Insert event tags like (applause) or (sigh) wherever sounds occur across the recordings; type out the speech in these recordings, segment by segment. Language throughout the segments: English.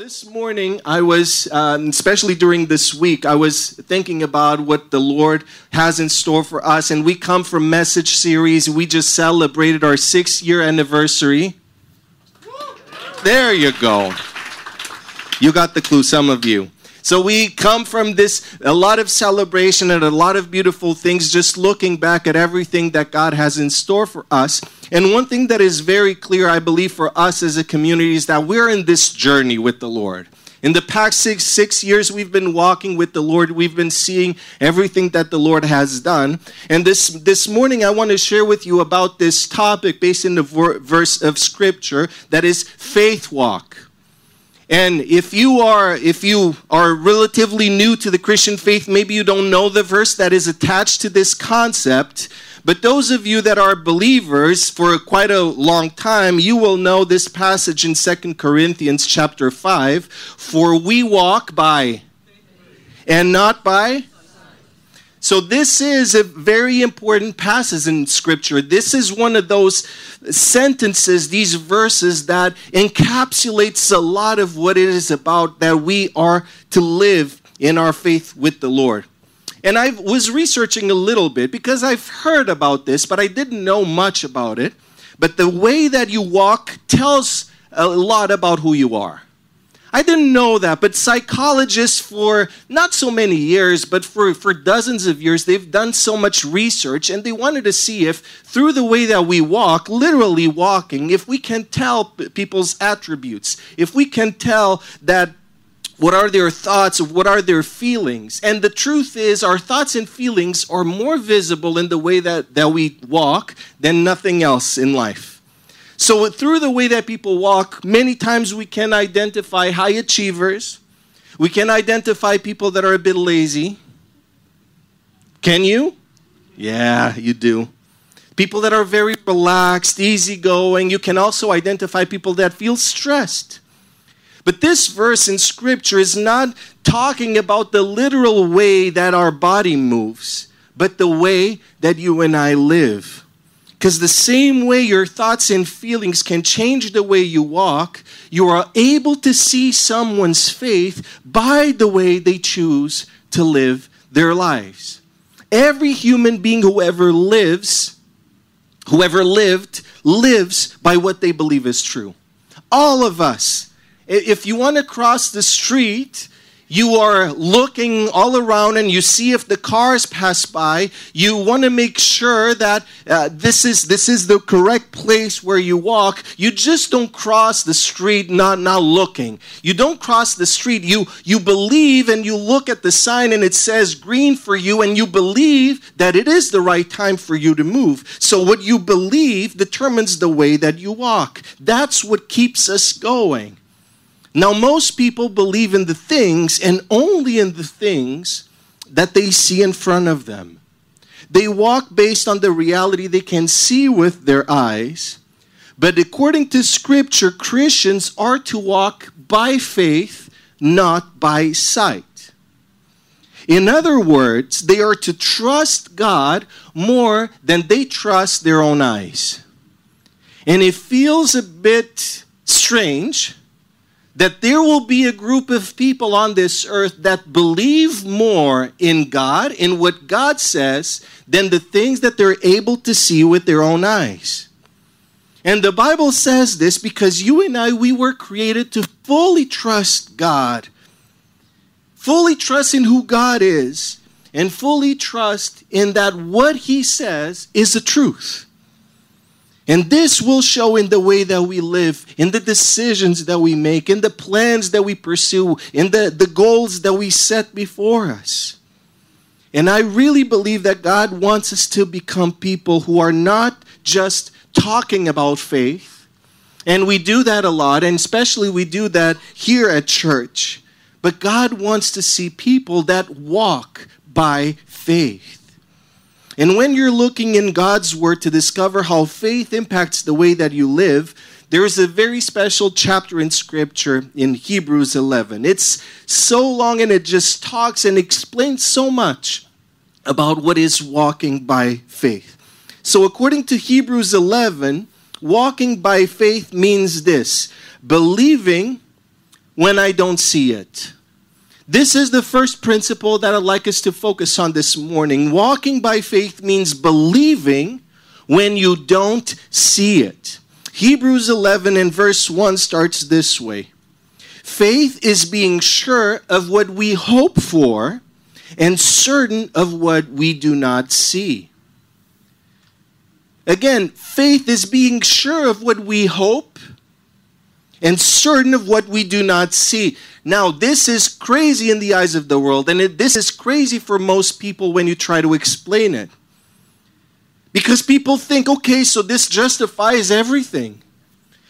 this morning, I was, um, especially during this week, I was thinking about what the Lord has in store for us. And we come from Message Series. We just celebrated our six year anniversary. There you go. You got the clue, some of you. So we come from this, a lot of celebration and a lot of beautiful things, just looking back at everything that God has in store for us. And one thing that is very clear, I believe, for us as a community is that we're in this journey with the Lord. In the past six, six years, we've been walking with the Lord. We've been seeing everything that the Lord has done. And this, this morning, I want to share with you about this topic based in the verse of Scripture that is faith walk. And if you are if you are relatively new to the Christian faith, maybe you don't know the verse that is attached to this concept, but those of you that are believers for quite a long time, you will know this passage in Second Corinthians chapter 5, for we walk by and not by so, this is a very important passage in Scripture. This is one of those sentences, these verses that encapsulates a lot of what it is about that we are to live in our faith with the Lord. And I was researching a little bit because I've heard about this, but I didn't know much about it. But the way that you walk tells a lot about who you are. I didn't know that, but psychologists for not so many years, but for, for dozens of years, they've done so much research and they wanted to see if through the way that we walk, literally walking, if we can tell people's attributes, if we can tell that what are their thoughts, what are their feelings. And the truth is, our thoughts and feelings are more visible in the way that, that we walk than nothing else in life. So, through the way that people walk, many times we can identify high achievers. We can identify people that are a bit lazy. Can you? Yeah, you do. People that are very relaxed, easygoing. You can also identify people that feel stressed. But this verse in Scripture is not talking about the literal way that our body moves, but the way that you and I live. Because the same way your thoughts and feelings can change the way you walk, you are able to see someone's faith by the way they choose to live their lives. Every human being who ever lives, whoever lived, lives by what they believe is true. All of us. If you want to cross the street you are looking all around and you see if the cars pass by. You want to make sure that uh, this is this is the correct place where you walk. You just don't cross the street not not looking. You don't cross the street. You you believe and you look at the sign and it says green for you and you believe that it is the right time for you to move. So what you believe determines the way that you walk. That's what keeps us going now, most people believe in the things and only in the things that they see in front of them. They walk based on the reality they can see with their eyes. But according to Scripture, Christians are to walk by faith, not by sight. In other words, they are to trust God more than they trust their own eyes. And it feels a bit strange that there will be a group of people on this earth that believe more in God, in what God says, than the things that they're able to see with their own eyes. And the Bible says this because you and I, we were created to fully trust God, fully trust in who God is, and fully trust in that what He says is the truth. And this will show in the way that we live, in the decisions that we make, in the plans that we pursue, in the, the goals that we set before us. And I really believe that God wants us to become people who are not just talking about faith, and we do that a lot, and especially we do that here at church. But God wants to see people that walk by faith. And when you're looking in God's Word to discover how faith impacts the way that you live, there is a very special chapter in Scripture in Hebrews 11. It's so long and it just talks and explains so much about what is walking by faith. So, according to Hebrews 11, walking by faith means this believing when I don't see it. This is the first principle that I'd like us to focus on this morning. Walking by faith means believing when you don't see it. Hebrews 11 and verse 1 starts this way Faith is being sure of what we hope for and certain of what we do not see. Again, faith is being sure of what we hope and certain of what we do not see. Now, this is crazy in the eyes of the world, and it, this is crazy for most people when you try to explain it. Because people think, okay, so this justifies everything.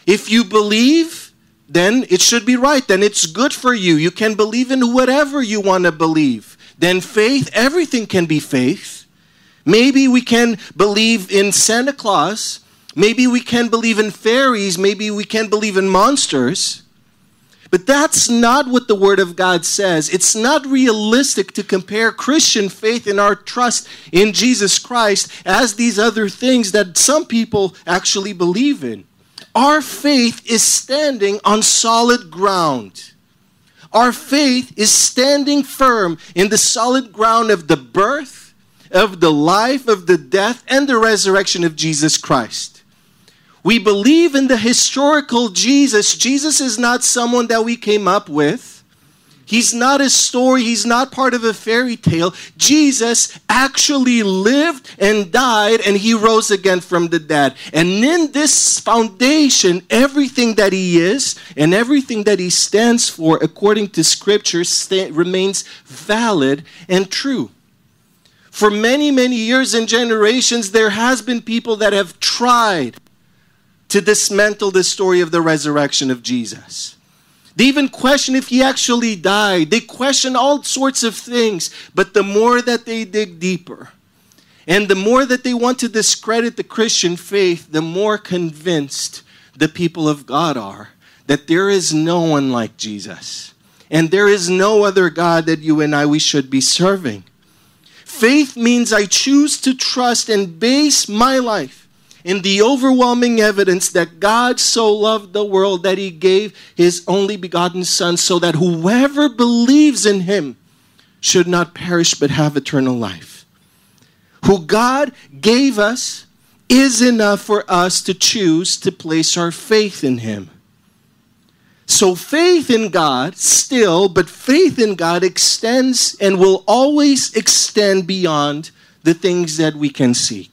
If you believe, then it should be right. Then it's good for you. You can believe in whatever you want to believe. Then faith, everything can be faith. Maybe we can believe in Santa Claus. Maybe we can believe in fairies. Maybe we can believe in monsters. But that's not what the Word of God says. It's not realistic to compare Christian faith and our trust in Jesus Christ as these other things that some people actually believe in. Our faith is standing on solid ground. Our faith is standing firm in the solid ground of the birth, of the life, of the death, and the resurrection of Jesus Christ. We believe in the historical Jesus. Jesus is not someone that we came up with. He's not a story. He's not part of a fairy tale. Jesus actually lived and died and he rose again from the dead. And in this foundation, everything that he is and everything that he stands for, according to scripture, remains valid and true. For many, many years and generations, there has been people that have tried to dismantle the story of the resurrection of Jesus. They even question if he actually died. They question all sorts of things. But the more that they dig deeper, and the more that they want to discredit the Christian faith, the more convinced the people of God are that there is no one like Jesus. And there is no other God that you and I we should be serving. Faith means I choose to trust and base my life in the overwhelming evidence that God so loved the world that he gave his only begotten Son, so that whoever believes in him should not perish but have eternal life. Who God gave us is enough for us to choose to place our faith in him. So, faith in God still, but faith in God extends and will always extend beyond the things that we can see.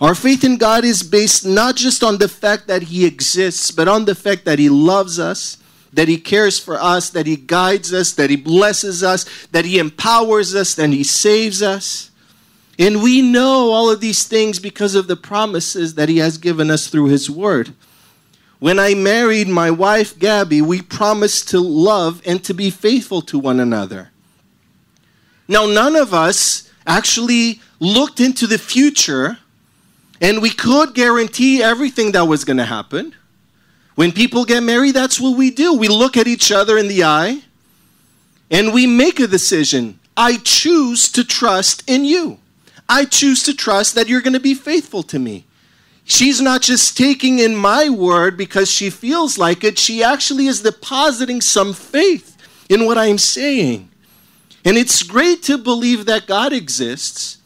Our faith in God is based not just on the fact that He exists, but on the fact that He loves us, that He cares for us, that He guides us, that He blesses us, that He empowers us, that He saves us. And we know all of these things because of the promises that He has given us through His Word. When I married my wife, Gabby, we promised to love and to be faithful to one another. Now, none of us actually looked into the future and we could guarantee everything that was going to happen. When people get married, that's what we do. We look at each other in the eye and we make a decision. I choose to trust in you. I choose to trust that you're going to be faithful to me. She's not just taking in my word because she feels like it, she actually is depositing some faith in what I'm saying. And it's great to believe that God exists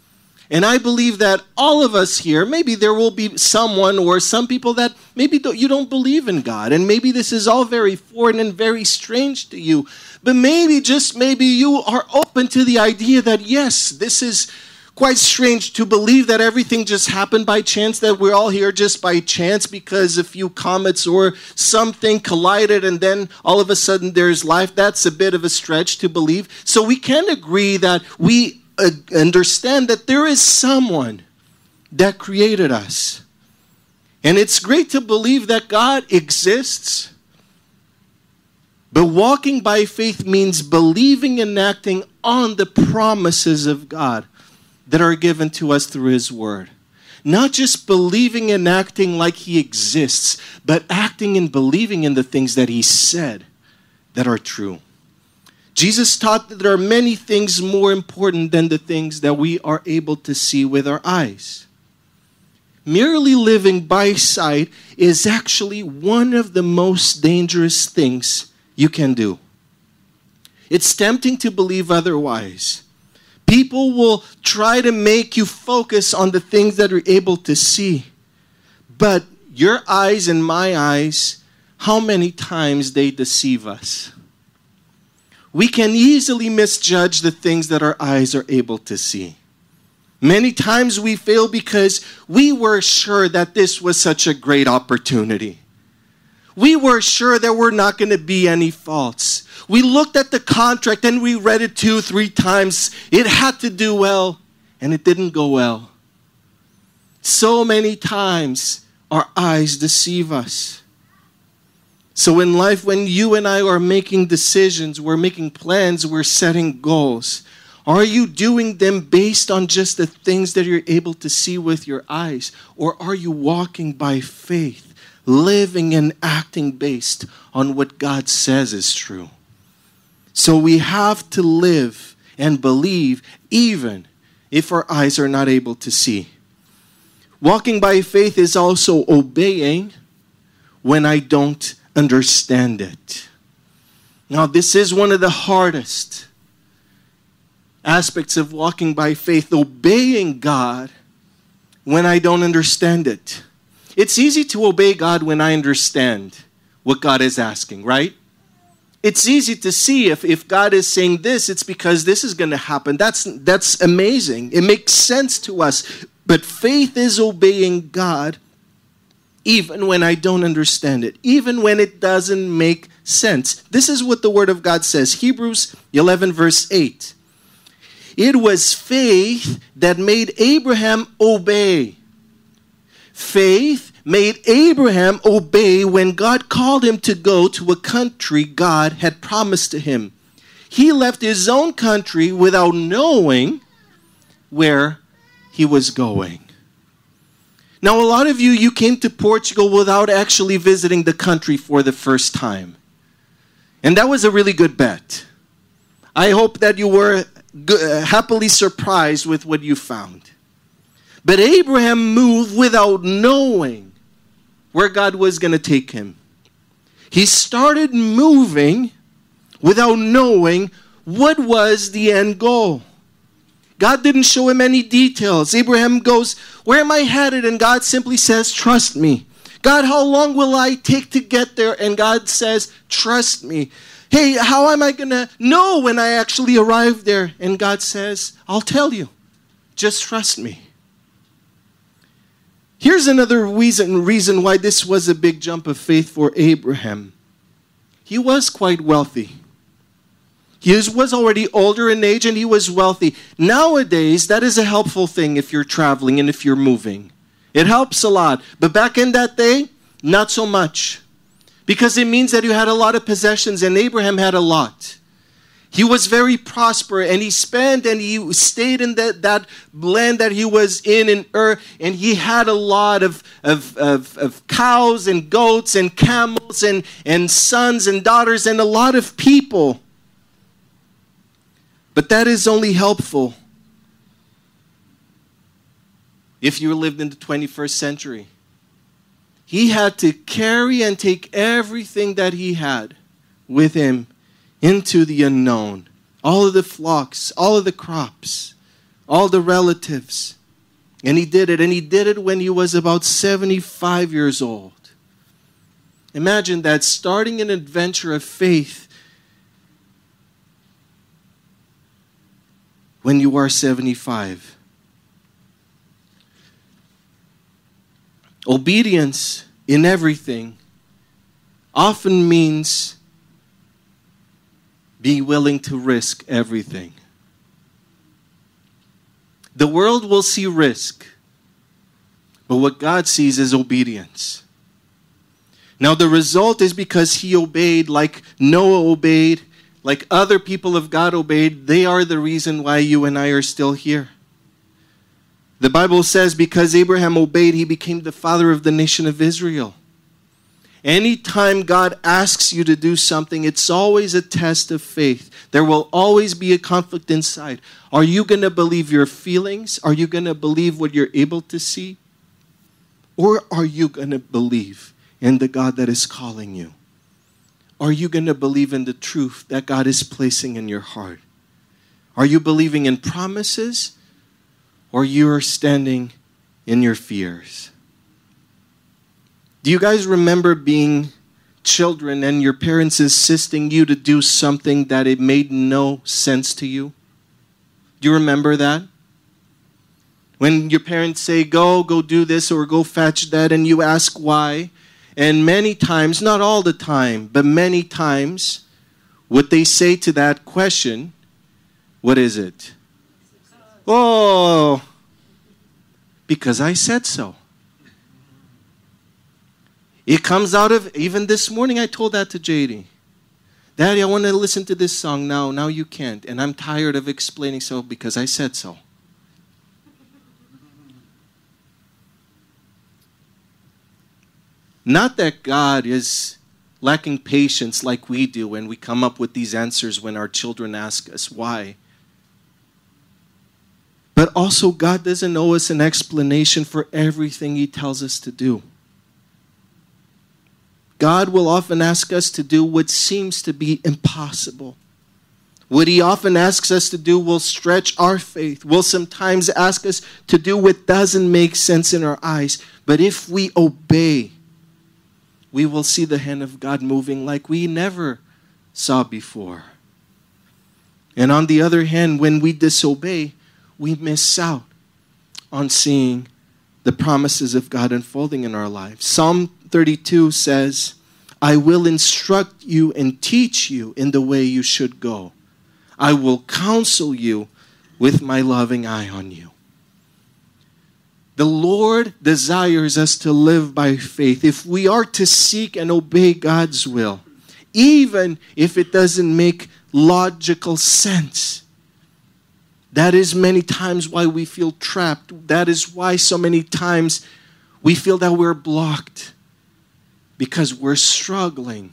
and I believe that all of us here, maybe there will be someone or some people that maybe you don't believe in God. And maybe this is all very foreign and very strange to you. But maybe, just maybe, you are open to the idea that, yes, this is quite strange to believe that everything just happened by chance, that we're all here just by chance because a few comets or something collided and then all of a sudden there's life. That's a bit of a stretch to believe. So we can agree that we Uh, understand that there is someone that created us. And it's great to believe that God exists. But walking by faith means believing and acting on the promises of God that are given to us through His Word. Not just believing and acting like He exists, but acting and believing in the things that He said that are true. Jesus taught that there are many things more important than the things that we are able to see with our eyes. Merely living by sight is actually one of the most dangerous things you can do. It's tempting to believe otherwise. People will try to make you focus on the things that are able to see. But your eyes and my eyes, how many times they deceive us? We can easily misjudge the things that our eyes are able to see. Many times we fail because we were sure that this was such a great opportunity. We were sure there were not going to be any faults. We looked at the contract and we read it two, three times. It had to do well, and it didn't go well. So many times our eyes deceive us. So, in life, when you and I are making decisions, we're making plans, we're setting goals, are you doing them based on just the things that you're able to see with your eyes? Or are you walking by faith, living and acting based on what God says is true? So we have to live and believe even if our eyes are not able to see. Walking by faith is also obeying when I don't understand it. Now, this is one of the hardest aspects of walking by faith, obeying God when I don't understand it. It's easy to obey God when I understand what God is asking, right? It's easy to see if, if God is saying this, it's because this is going to happen. That's, that's amazing. It makes sense to us. But faith is obeying God even when I don't understand it, even when it doesn't make sense. This is what the Word of God says Hebrews 11, verse 8. It was faith that made Abraham obey. Faith made Abraham obey when God called him to go to a country God had promised to him. He left his own country without knowing where he was going. Now, a lot of you, you came to Portugal without actually visiting the country for the first time. And that was a really good bet. I hope that you were uh, happily surprised with what you found. But Abraham moved without knowing where God was going to take him. He started moving without knowing what was the end goal. God didn't show him any details. Abraham goes, Where am I headed? And God simply says, Trust me. God, how long will I take to get there? And God says, Trust me hey, how am I going to know when I actually arrive there? And God says, I'll tell you. Just trust me. Here's another reason, reason why this was a big jump of faith for Abraham. He was quite wealthy. He was already older in age and he was wealthy. Nowadays, that is a helpful thing if you're traveling and if you're moving. It helps a lot. But back in that day, not so much because it means that you had a lot of possessions, and Abraham had a lot. He was very prosperous, and he spent and he stayed in that, that land that he was in in Ur, er, and he had a lot of, of, of, of cows and goats and camels and, and sons and daughters and a lot of people. But that is only helpful if you lived in the 21st century. He had to carry and take everything that he had with him into the unknown. All of the flocks, all of the crops, all the relatives. And he did it. And he did it when he was about 75 years old. Imagine that starting an adventure of faith when you are 75. Obedience in everything often means being willing to risk everything. The world will see risk, but what God sees is obedience. Now, the result is because he obeyed, like Noah obeyed, like other people of God obeyed, they are the reason why you and I are still here. The Bible says because Abraham obeyed, he became the father of the nation of Israel. Anytime God asks you to do something, it's always a test of faith. There will always be a conflict inside. Are you going to believe your feelings? Are you going to believe what you're able to see? Or are you going to believe in the God that is calling you? Are you going to believe in the truth that God is placing in your heart? Are you believing in promises or you are standing in your fears? Do you guys remember being children and your parents insisting you to do something that it made no sense to you? Do you remember that? When your parents say, go, go do this or go fetch that, and you ask why, and many times, not all the time, but many times, what they say to that question, what is it? Oh, because I said so. It comes out of, even this morning, I told that to JD. Daddy, I want to listen to this song now. Now you can't. And I'm tired of explaining so because I said so. Not that God is lacking patience like we do when we come up with these answers when our children ask us why. But also, God doesn't owe us an explanation for everything He tells us to do. God will often ask us to do what seems to be impossible. What He often asks us to do will stretch our faith, will sometimes ask us to do what doesn't make sense in our eyes. But if we obey, we will see the hand of God moving like we never saw before. And on the other hand, when we disobey, we miss out on seeing the promises of God unfolding in our lives. Psalm 32 says, I will instruct you and teach you in the way you should go. I will counsel you with my loving eye on you. The Lord desires us to live by faith. If we are to seek and obey God's will, even if it doesn't make logical sense, that is many times why we feel trapped. That is why so many times we feel that we're blocked because we're struggling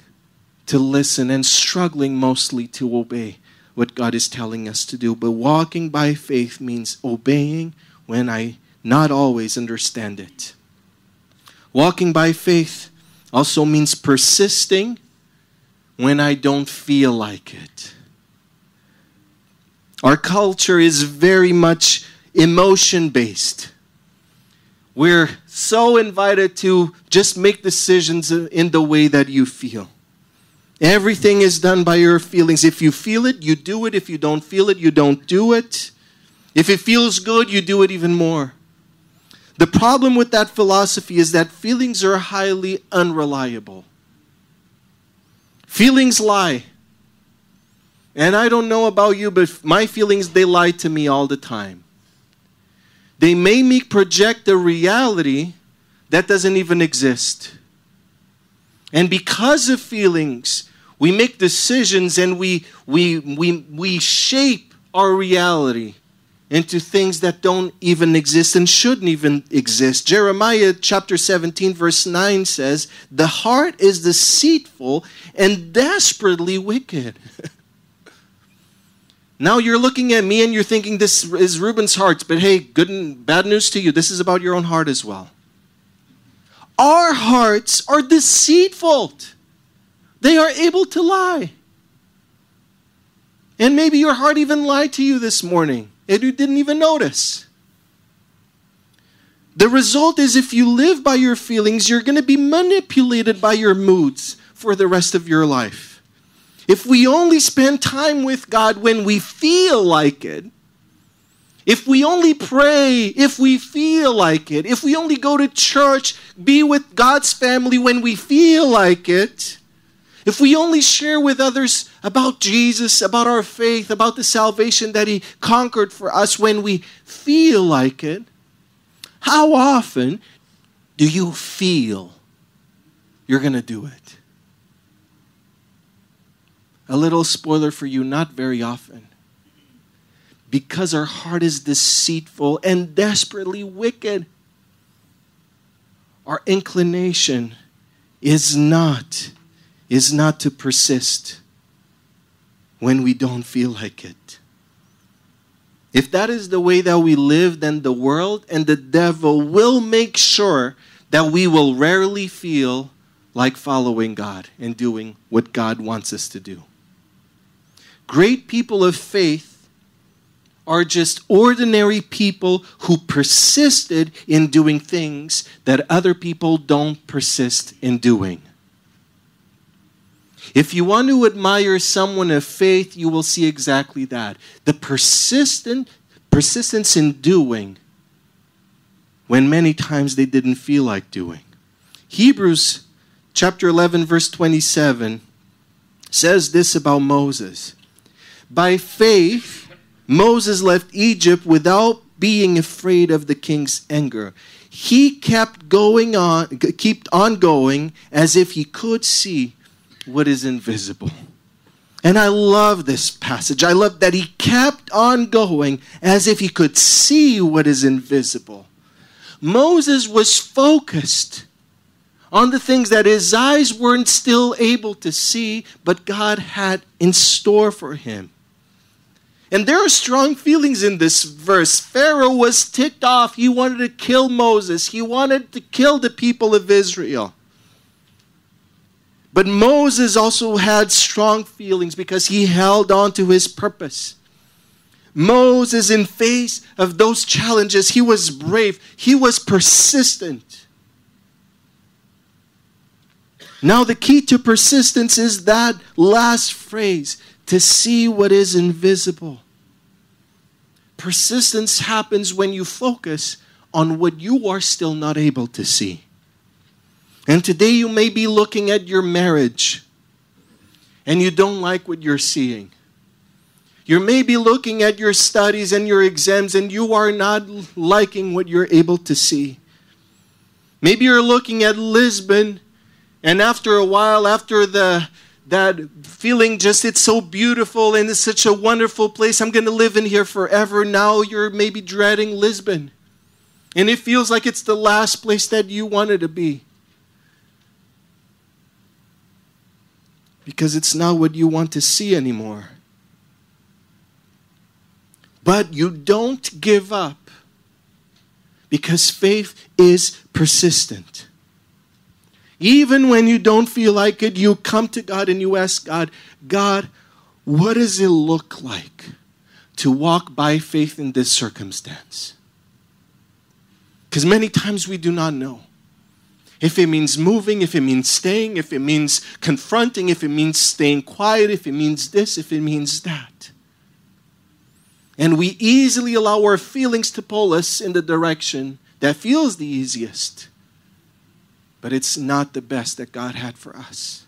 to listen and struggling mostly to obey what God is telling us to do. But walking by faith means obeying when I not always understand it. Walking by faith also means persisting when I don't feel like it. Our culture is very much emotion based. We're so invited to just make decisions in the way that you feel. Everything is done by your feelings. If you feel it, you do it. If you don't feel it, you don't do it. If it feels good, you do it even more. The problem with that philosophy is that feelings are highly unreliable. Feelings lie. And I don't know about you, but my feelings, they lie to me all the time. They make me project a reality that doesn't even exist. And because of feelings, we make decisions and we, we, we, we shape our reality into things that don't even exist and shouldn't even exist. Jeremiah chapter 17, verse 9 says, The heart is deceitful and desperately wicked. (laughs) Now you're looking at me and you're thinking this is Rúben's heart, but hey, good and bad news to you. This is about your own heart as well. Our hearts are deceitful. They are able to lie. And maybe your heart even lied to you this morning and you didn't even notice. The result is if you live by your feelings, you're going to be manipulated by your moods for the rest of your life. If we only spend time with God when we feel like it, if we only pray if we feel like it, if we only go to church, be with God's family when we feel like it, if we only share with others about Jesus, about our faith, about the salvation that He conquered for us when we feel like it, how often do you feel you're going to do it? A little spoiler for you not very often. Because our heart is deceitful and desperately wicked, our inclination is not is not to persist when we don't feel like it. If that is the way that we live, then the world and the devil will make sure that we will rarely feel like following God and doing what God wants us to do. Great people of faith are just ordinary people who persisted in doing things that other people don't persist in doing. If you want to admire someone of faith, you will see exactly that. The persistent persistence in doing when many times they didn't feel like doing. Hebrews chapter 11 verse 27 says this about Moses. By faith Moses left Egypt without being afraid of the king's anger. He kept going on kept on going as if he could see what is invisible. And I love this passage. I love that he kept on going as if he could see what is invisible. Moses was focused on the things that his eyes weren't still able to see, but God had in store for him. And there are strong feelings in this verse. Pharaoh was ticked off. He wanted to kill Moses, he wanted to kill the people of Israel. But Moses also had strong feelings because he held on to his purpose. Moses, in face of those challenges, he was brave, he was persistent. Now, the key to persistence is that last phrase to see what is invisible. Persistence happens when you focus on what you are still not able to see. And today you may be looking at your marriage and you don't like what you're seeing. You may be looking at your studies and your exams and you are not liking what you're able to see. Maybe you're looking at Lisbon and after a while, after the that feeling just it's so beautiful and it's such a wonderful place, I'm going to live in here forever. Now you're maybe dreading Lisbon. And it feels like it's the last place that you wanted to be. Because it's not what you want to see anymore. But you don't give up because faith is persistent. Even when you don't feel like it, you come to God and you ask God, God, what does it look like to walk by faith in this circumstance? Because many times we do not know if it means moving, if it means staying, if it means confronting, if it means staying quiet, if it means this, if it means that. And we easily allow our feelings to pull us in the direction that feels the easiest, but it's not the best that God had for us.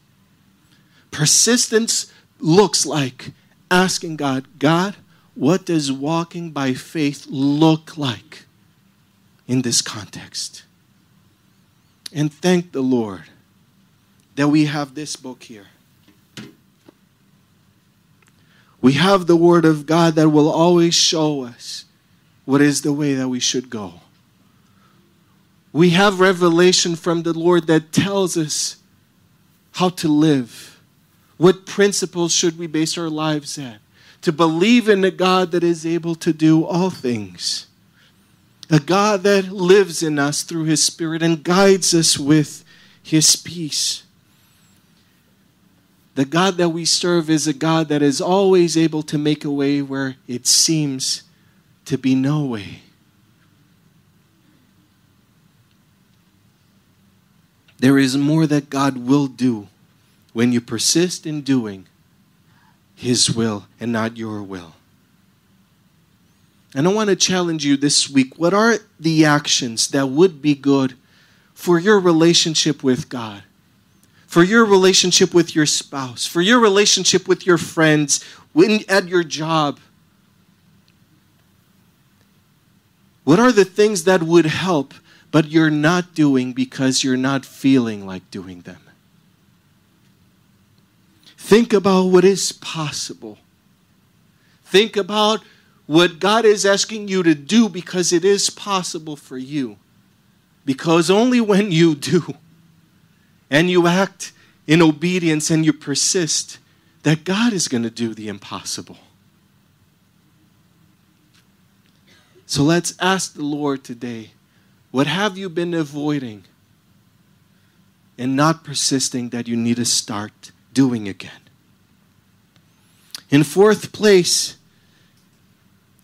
Persistence looks like asking God, God, what does walking by faith look like in this context? And thank the Lord that we have this book here. We have the Word of God that will always show us what is the way that we should go. We have revelation from the Lord that tells us how to live. What principles should we base our lives at? To believe in a God that is able to do all things a God that lives in us through His Spirit and guides us with His peace. The God that we serve is a God that is always able to make a way where it seems to be no way. There is more that God will do when you persist in doing His will and not your will. And I want to challenge you this week. What are the actions that would be good for your relationship with God? For your relationship with your spouse, for your relationship with your friends, when, at your job? What are the things that would help, but you're not doing because you're not feeling like doing them? Think about what is possible. Think about what God is asking you to do because it is possible for you. Because only when you do and you act in obedience and you persist, that God is going to do the impossible. So let's ask the Lord today what have you been avoiding? and not persisting that you need to start doing again. In fourth place,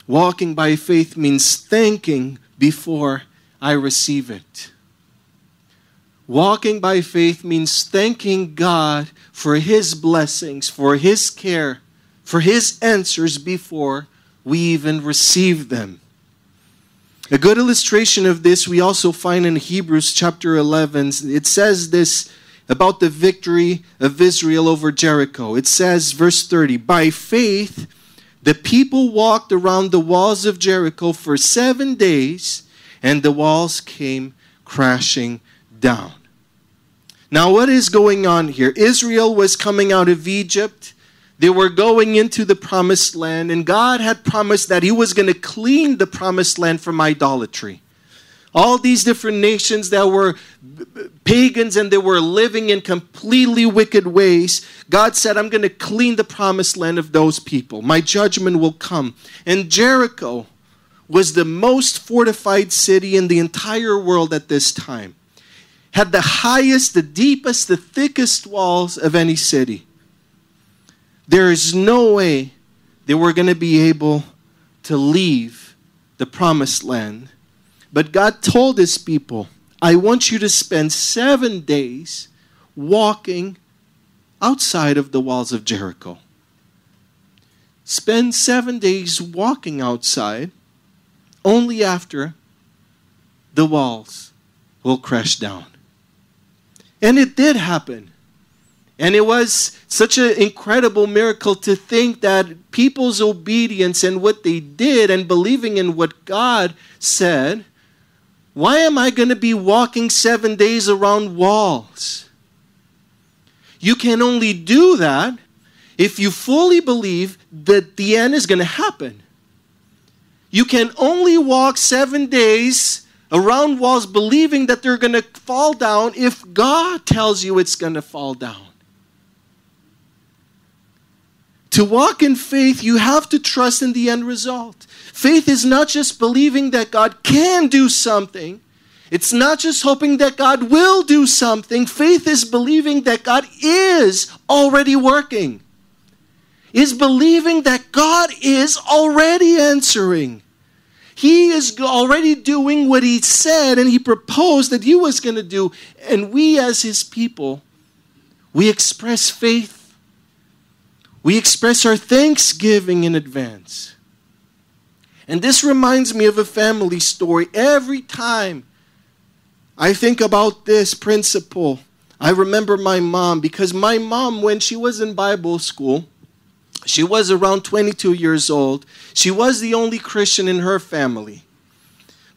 walking by faith means thanking before I receive it. Walking by faith means thanking God for His blessings, for His care, for His answers before we even receive them. A good illustration of this we also find in Hebrews chapter 11. It says this about the victory of Israel over Jericho. It says, verse 30, By faith, the people walked around the walls of Jericho for seven days, and the walls came crashing down. Now, what is going on here? Israel was coming out of Egypt. They were going into the promised land, and God had promised that He was going to clean the promised land from idolatry. All these different nations that were pagans and they were living in completely wicked ways, God said, I'm going to clean the promised land of those people. My judgment will come. And Jericho was the most fortified city in the entire world at this time, had the highest, the deepest, the thickest walls of any city there is no way they were going to be able to leave the promised land. But God told his people, I want you to spend seven days walking outside of the walls of Jericho. Spend seven days walking outside, only after the walls will crash down. And it did happen. And it was such an incredible miracle to think that people's obedience and what they did and believing in what God said, why am I going to be walking seven days around walls? You can only do that if you fully believe that the end is going to happen. You can only walk seven days around walls believing that they're going to fall down if God tells you it's going to fall down. To walk in faith, you have to trust in the end result. Faith is not just believing that God can do something, it's not just hoping that God will do something. Faith is believing that God is already working, is believing that God is already answering. He is already doing what He said and He proposed that He was going to do. And we, as His people, we express faith we express our thanksgiving in advance. And this reminds me of a family story. Every time I think about this principle, I remember my mom because my mom, when she was in Bible school, she was around 22 years old. She was the only Christian in her family.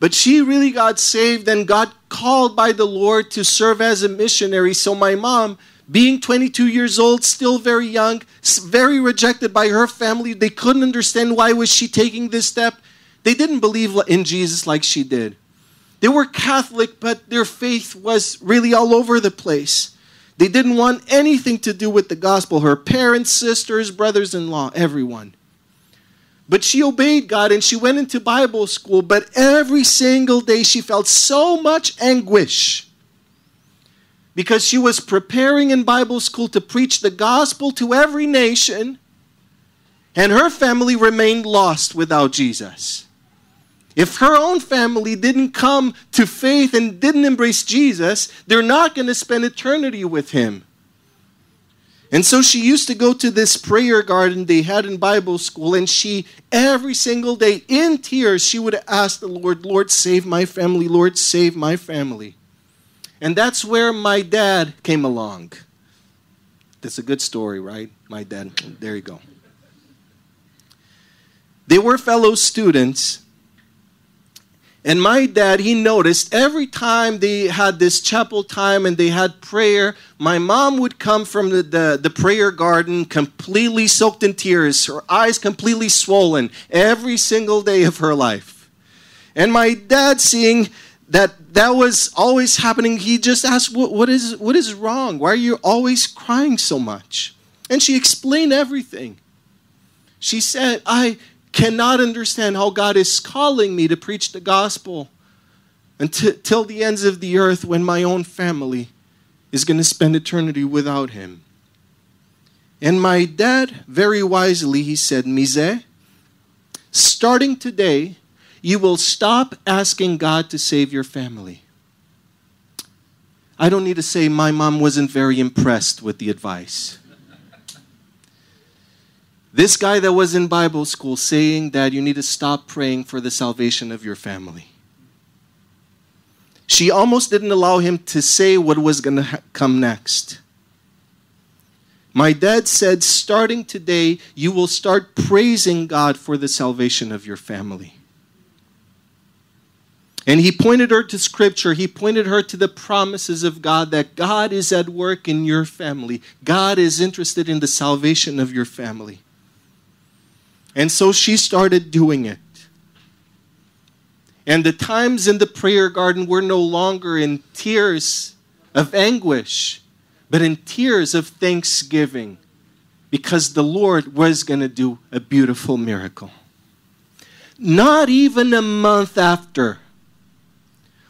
But she really got saved and got called by the Lord to serve as a missionary. So my mom being 22 years old, still very young, very rejected by her family. They couldn't understand why was she taking this step. They didn't believe in Jesus like she did. They were Catholic, but their faith was really all over the place. They didn't want anything to do with the gospel. Her parents, sisters, brothers in law, everyone. But she obeyed God and she went into Bible school. But every single day she felt so much anguish because she was preparing in Bible school to preach the gospel to every nation, and her family remained lost without Jesus. If her own family didn't come to faith and didn't embrace Jesus, they're not going to spend eternity with him. And so she used to go to this prayer garden they had in Bible school, and she, every single day, in tears, she would ask the Lord, Lord, save my family, Lord, save my family. And that's where my dad came along. That's a good story, right? My dad. There you go. They were fellow students. And my dad, he noticed every time they had this chapel time and they had prayer, my mom would come from the, the, the, prayer garden completely soaked in tears, her eyes completely swollen every single day of her life. And my dad, seeing that that was always happening. He just asked what, what is what is wrong? Why are you always crying so much? And she explained everything. She said i cannot understand how god is calling me to preach the gospel until the ends of the earth when my own family is going to spend eternity without him. And my dad, very wisely, he said, Mise, starting today, you will stop asking God to save your family. I don't need to say my mom wasn't very impressed with the advice. This guy that was in Bible school saying that you need to stop praying for the salvation of your family. She almost didn't allow him to say what was going to ha- come next. My dad said, starting today, you will start praising God for the salvation of your family. And he pointed her to scripture. He pointed her to the promises of God that God is at work in your family. God is interested in the salvation of your family. And so she started doing it. And the times in the prayer garden were no longer in tears of anguish, but in tears of thanksgiving because the Lord was going to do a beautiful miracle. Not even a month after,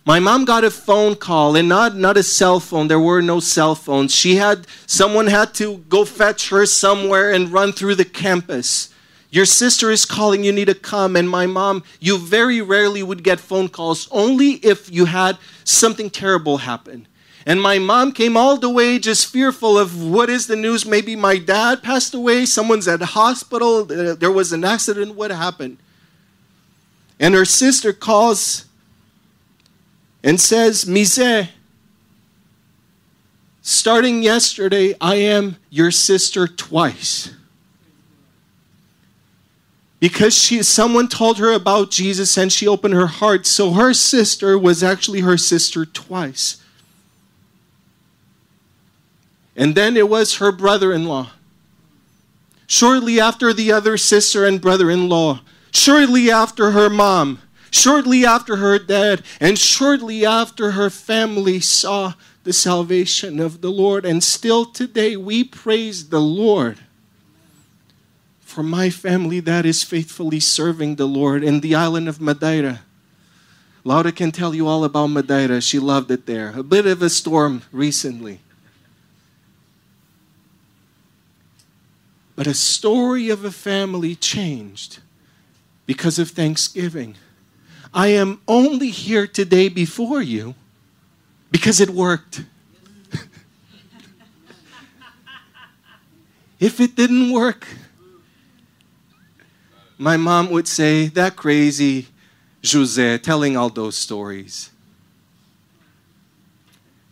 my mom got a phone call and not, not a cell phone. There were no cell phones. She had someone had to go fetch her somewhere and run through the campus. Your sister is calling, you need to come. And my mom, you very rarely would get phone calls, only if you had something terrible happen. And my mom came all the way just fearful of what is the news? Maybe my dad passed away, someone's at the hospital, there was an accident, what happened? And her sister calls and says, Mise, starting yesterday, I am your sister twice because she someone told her about Jesus and she opened her heart. So her sister was actually her sister twice. And then it was her brother-in-law. Shortly after the other sister and brother-in-law, shortly after her mom, shortly after her dad, and shortly after her family saw the salvation of the Lord. And still today we praise the Lord for my family that is faithfully serving the Lord in the island of Madeira. Laura can tell you all about Madeira. She loved it there. A bit of a storm recently. But a story of a family changed because of Thanksgiving. I am only here today before you because it worked. (laughs) if it didn't work, my mom would say, That crazy Jose telling all those stories.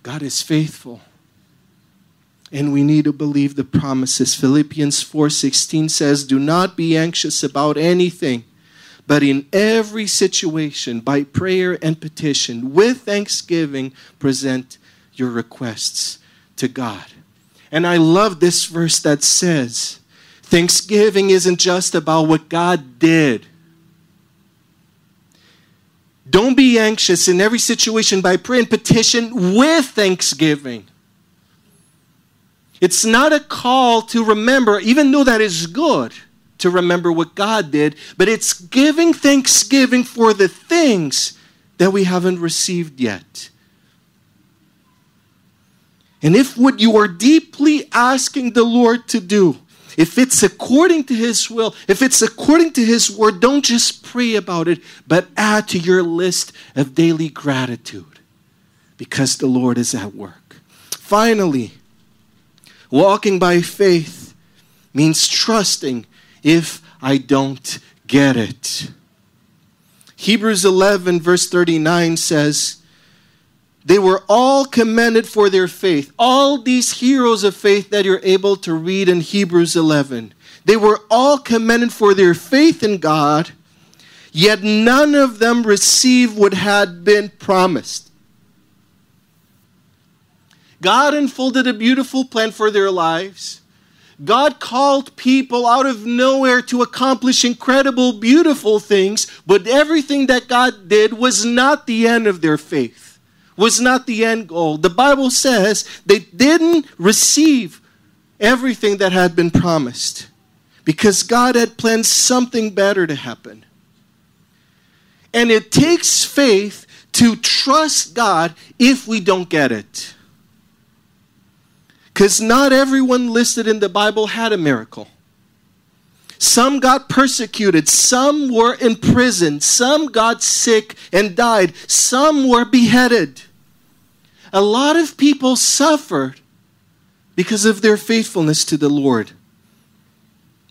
God is faithful. And we need to believe the promises. Philippians 4:16 says, "Do not be anxious about anything, but in every situation by prayer and petition with thanksgiving present your requests to God." And I love this verse that says, Thanksgiving isn't just about what God did. Don't be anxious in every situation by prayer and petition with thanksgiving. It's not a call to remember, even though that is good to remember what God did, but it's giving thanksgiving for the things that we haven't received yet. And if what you are deeply asking the Lord to do if it's according to His will, if it's according to His word, don't just pray about it, but add to your list of daily gratitude because the Lord is at work. Finally, walking by faith means trusting if I don't get it. Hebrews 11, verse 39 says, they were all commended for their faith. All these heroes of faith that you're able to read in Hebrews 11, they were all commended for their faith in God, yet none of them received what had been promised. God unfolded a beautiful plan for their lives. God called people out of nowhere to accomplish incredible, beautiful things, but everything that God did was not the end of their faith was not the end goal. The Bible says they didn't receive everything that had been promised because God had planned something better to happen. And it takes faith to trust God if we don't get it. Because not everyone listed in the Bible had a miracle. Some got persecuted. Some were imprisoned. Some got sick and died. Some were beheaded. A lot of people suffered because of their faithfulness to the Lord.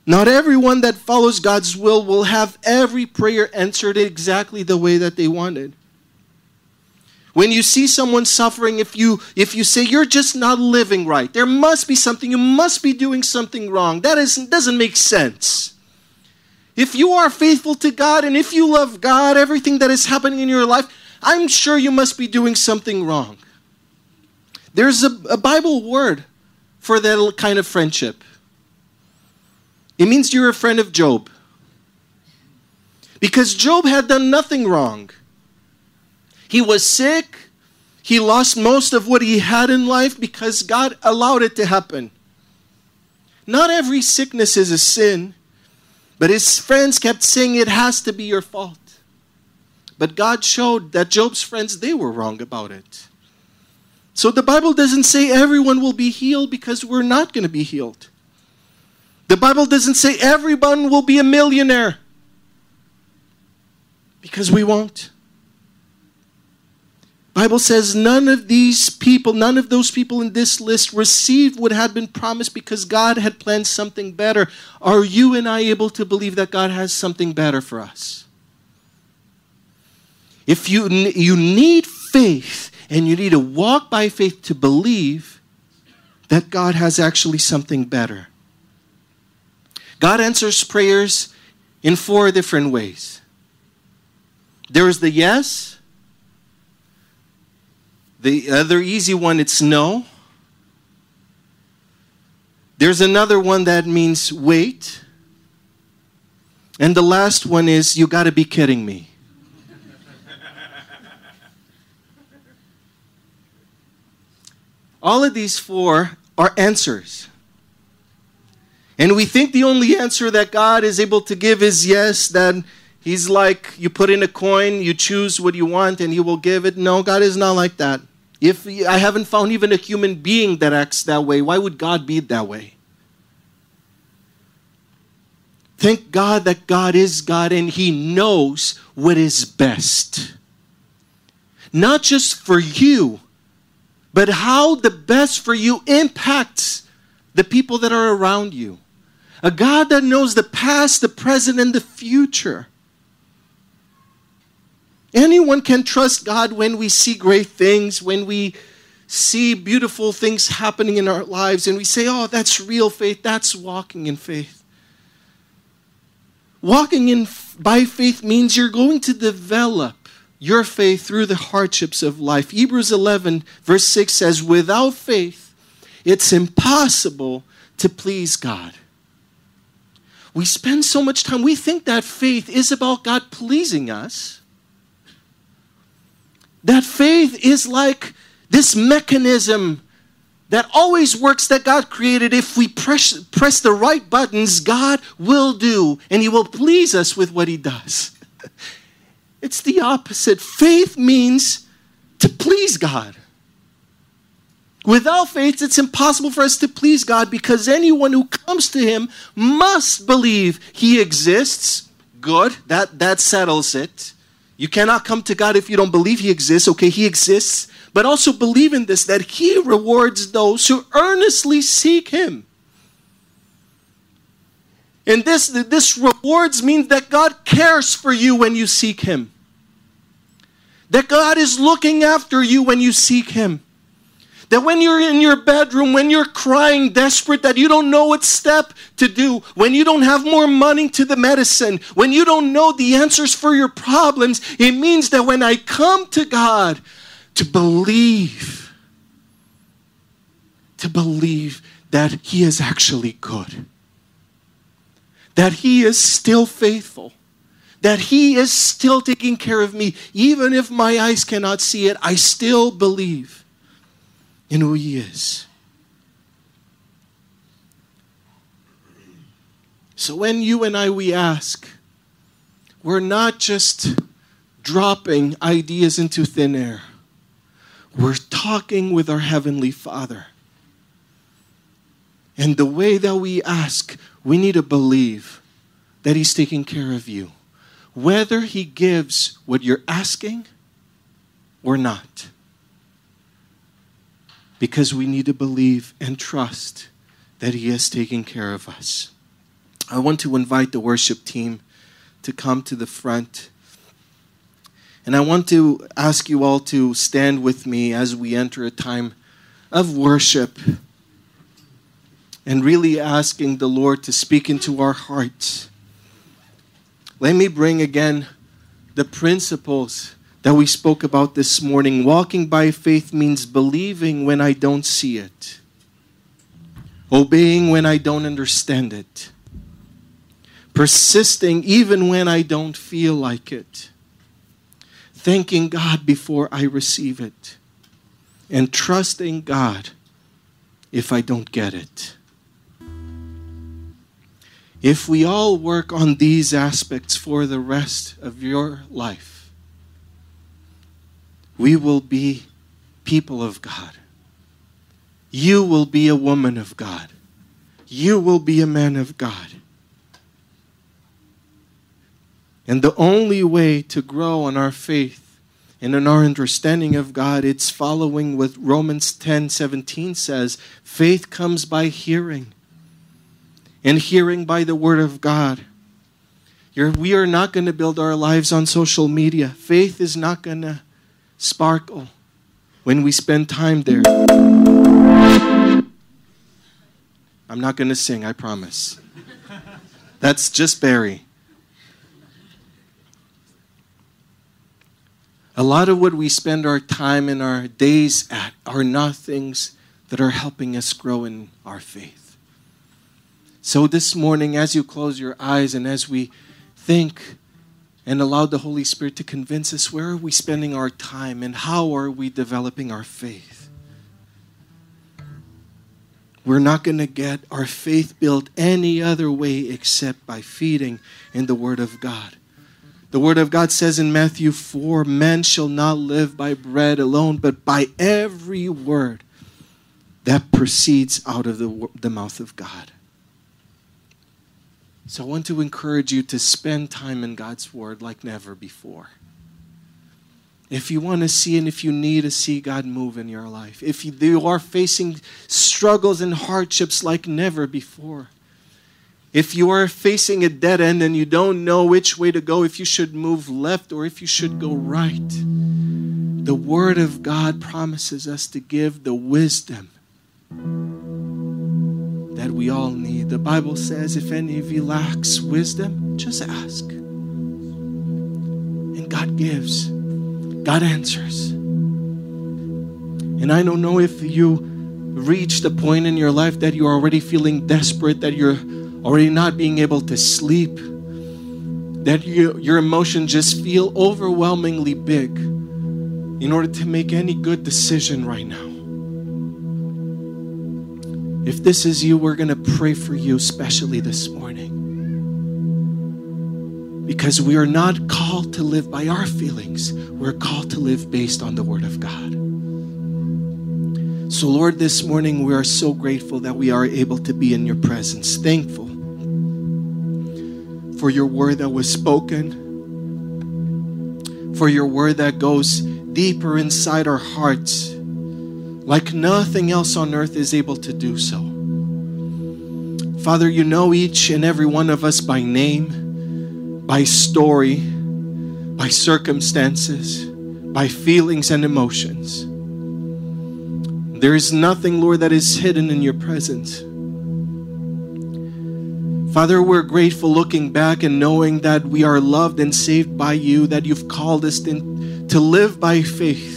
Not everyone that follows God's will will have every prayer answered exactly the way that they wanted. When you see someone suffering, if you if you say you're just not living right, there must be something, you must be doing something wrong. That is, doesn't make sense. If you are faithful to God and if you love God, everything that is happening in your life, I'm sure you must be doing something wrong. There's a, a Bible word for that kind of friendship. It means you're a friend of Job. Because Job had done nothing wrong. He was sick. He lost most of what he had in life because God allowed it to happen. Not every sickness is a sin, but his friends kept saying it has to be your fault. But God showed that Job's friends, they were wrong about it. So the Bible doesn't say everyone will be healed because we're not going to be healed. The Bible doesn't say everyone will be a millionaire because we won't. Bible says none of these people, none of those people in this list received what had been promised because God had planned something better. Are you and I able to believe that God has something better for us? If you you need faith and you need to walk by faith to believe that God has actually something better. God answers prayers in four different ways. There is the yes, the other easy one, it's no. There's another one that means wait. And the last one is, you got to be kidding me. All of these four are answers. And we think the only answer that God is able to give is yes, that He's like you put in a coin, you choose what you want, and He will give it. No, God is not like that. If I haven't found even a human being that acts that way, why would God be that way? Thank God that God is God and He knows what is best. Not just for you, but how the best for you impacts the people that are around you. A God that knows the past, the present, and the future. Anyone can trust God when we see great things, when we see beautiful things happening in our lives, and we say, oh, that's real faith, that's walking in faith. Walking in by faith means you're going to develop your faith through the hardships of life. Hebrews 11, verse 6 says, Without faith, it's impossible to please God. We spend so much time, we think that faith is about God pleasing us. That faith is like this mechanism that always works that God created. If we press, press the right buttons, God will do, and He will please us with what He does. (laughs) it's the opposite. Faith means to please God. Without faith, it's impossible for us to please God because anyone who comes to Him must believe He exists. Good, that, that settles it. You cannot come to God if you don't believe He exists. Okay, He exists. But also believe in this that He rewards those who earnestly seek Him. And this, this rewards means that God cares for you when you seek Him. That God is looking after you when you seek Him. That when you're in your bedroom, when you're crying desperate, that you don't know what step to do, when you don't have more money to the medicine, when you don't know the answers for your problems, it means that when I come to God to believe, to believe that He is actually good, that He is still faithful, that He is still taking care of me, even if my eyes cannot see it, I still believe in who He is. So when you and I we ask, we're not just dropping ideas into thin air. We're talking with our Heavenly Father. And the way that we ask, we need to believe that He's taking care of you. Whether He gives what you're asking or not. Because we need to believe and trust that He is taking care of us. I want to invite the worship team to come to the front. And I want to ask you all to stand with me as we enter a time of worship and really asking the Lord to speak into our hearts. Let me bring again the principles that we spoke about this morning. Walking by faith means believing when I don't see it, obeying when I don't understand it, persisting even when I don't feel like it, thanking God before I receive it, and trusting God if I don't get it. If we all work on these aspects for the rest of your life, we will be people of God. You will be a woman of God. You will be a man of God. And the only way to grow in our faith and in our understanding of God, it's following what Romans 10 17 says faith comes by hearing and hearing by the Word of God. You're, we are not going to build our lives on social media. Faith is not going to sparkle when we spend time there. I'm not going to sing, I promise. That's just Barry. A lot of what we spend our time and our days at are not things that are helping us grow in our faith. So, this morning, as you close your eyes and as we think and allow the Holy Spirit to convince us where are we spending our time and how are we developing our faith? We're not going to get our faith built any other way except by feeding in the Word of God. The Word of God says in Matthew 4 Man shall not live by bread alone, but by every word that proceeds out of the, the mouth of God. So I want to encourage you to spend time in God's Word like never before. If you want to see and if you need to see God move in your life, if you are facing struggles and hardships like never before, if you are facing a dead end and you don't know which way to go, if you should move left or if you should go right, the Word of God promises us to give the wisdom that we all need. The Bible says, if any of you lacks wisdom, just ask. And God gives, God answers. And I don't know if you reached a point in your life that you're already feeling desperate, that you're already not being able to sleep, that you, your emotions just feel overwhelmingly big in order to make any good decision right now. If this is you, we're going to pray for you, especially this morning. Because we are not called to live by our feelings, we're called to live based on the Word of God. So, Lord, this morning we are so grateful that we are able to be in your presence. Thankful for your word that was spoken, for your word that goes deeper inside our hearts like nothing else on earth is able to do so. Father, you know each and every one of us by name, by story, by circumstances, by feelings and emotions. There is nothing, Lord, that is hidden in your presence. Father, we're grateful looking back and knowing that we are loved and saved by you, that you've called us to live by faith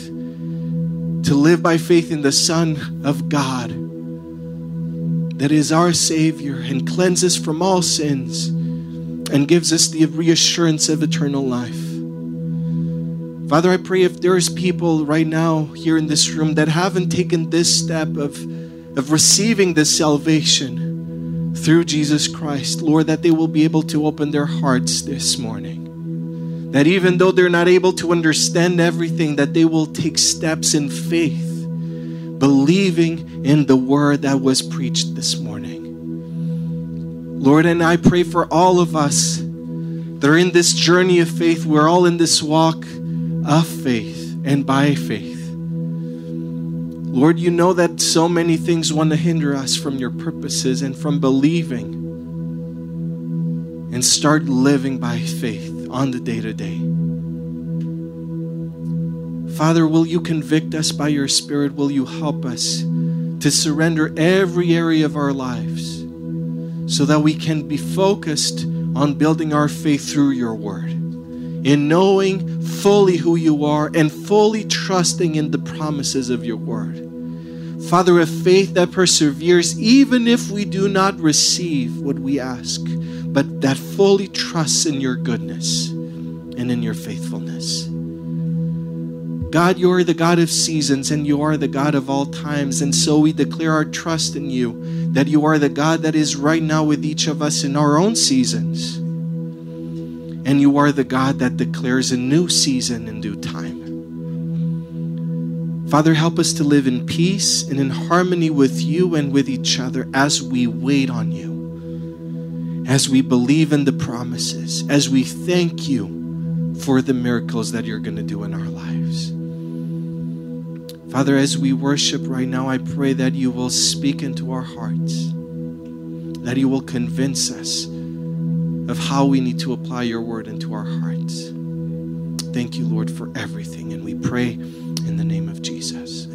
to live by faith in the Son of God that is our Savior and cleanses from all sins and gives us the reassurance of eternal life. Father, I pray if there's people right now here in this room that haven't taken this step of, of receiving this salvation through Jesus Christ, Lord, that they will be able to open their hearts this morning that even though they're not able to understand everything, that they will take steps in faith believing in the word that was preached this morning. Lord, and I pray for all of us that are in this journey of faith. We're all in this walk of faith and by faith. Lord, you know that so many things want to hinder us from your purposes and from believing and start living by faith on the day to day. Father, will you convict us by your Spirit? Will you help us to surrender every area of our lives so that we can be focused on building our faith through your word? In knowing fully who you are and fully trusting in the promises of your word. Father, a faith that perseveres even if we do not receive what we ask, but that fully trusts in your goodness and in your faithfulness. God, you are the God of seasons and you are the God of all times. And so we declare our trust in you that you are the God that is right now with each of us in our own seasons. And you are the God that declares a new season in due time. Father, help us to live in peace and in harmony with you and with each other as we wait on you, as we believe in the promises, as we thank you for the miracles that you're going to do in our lives. Father, as we worship right now, I pray that you will speak into our hearts, that you will convince us of how we need to apply your word into our hearts. Thank you, Lord, for everything. And we pray in the name of Jesus.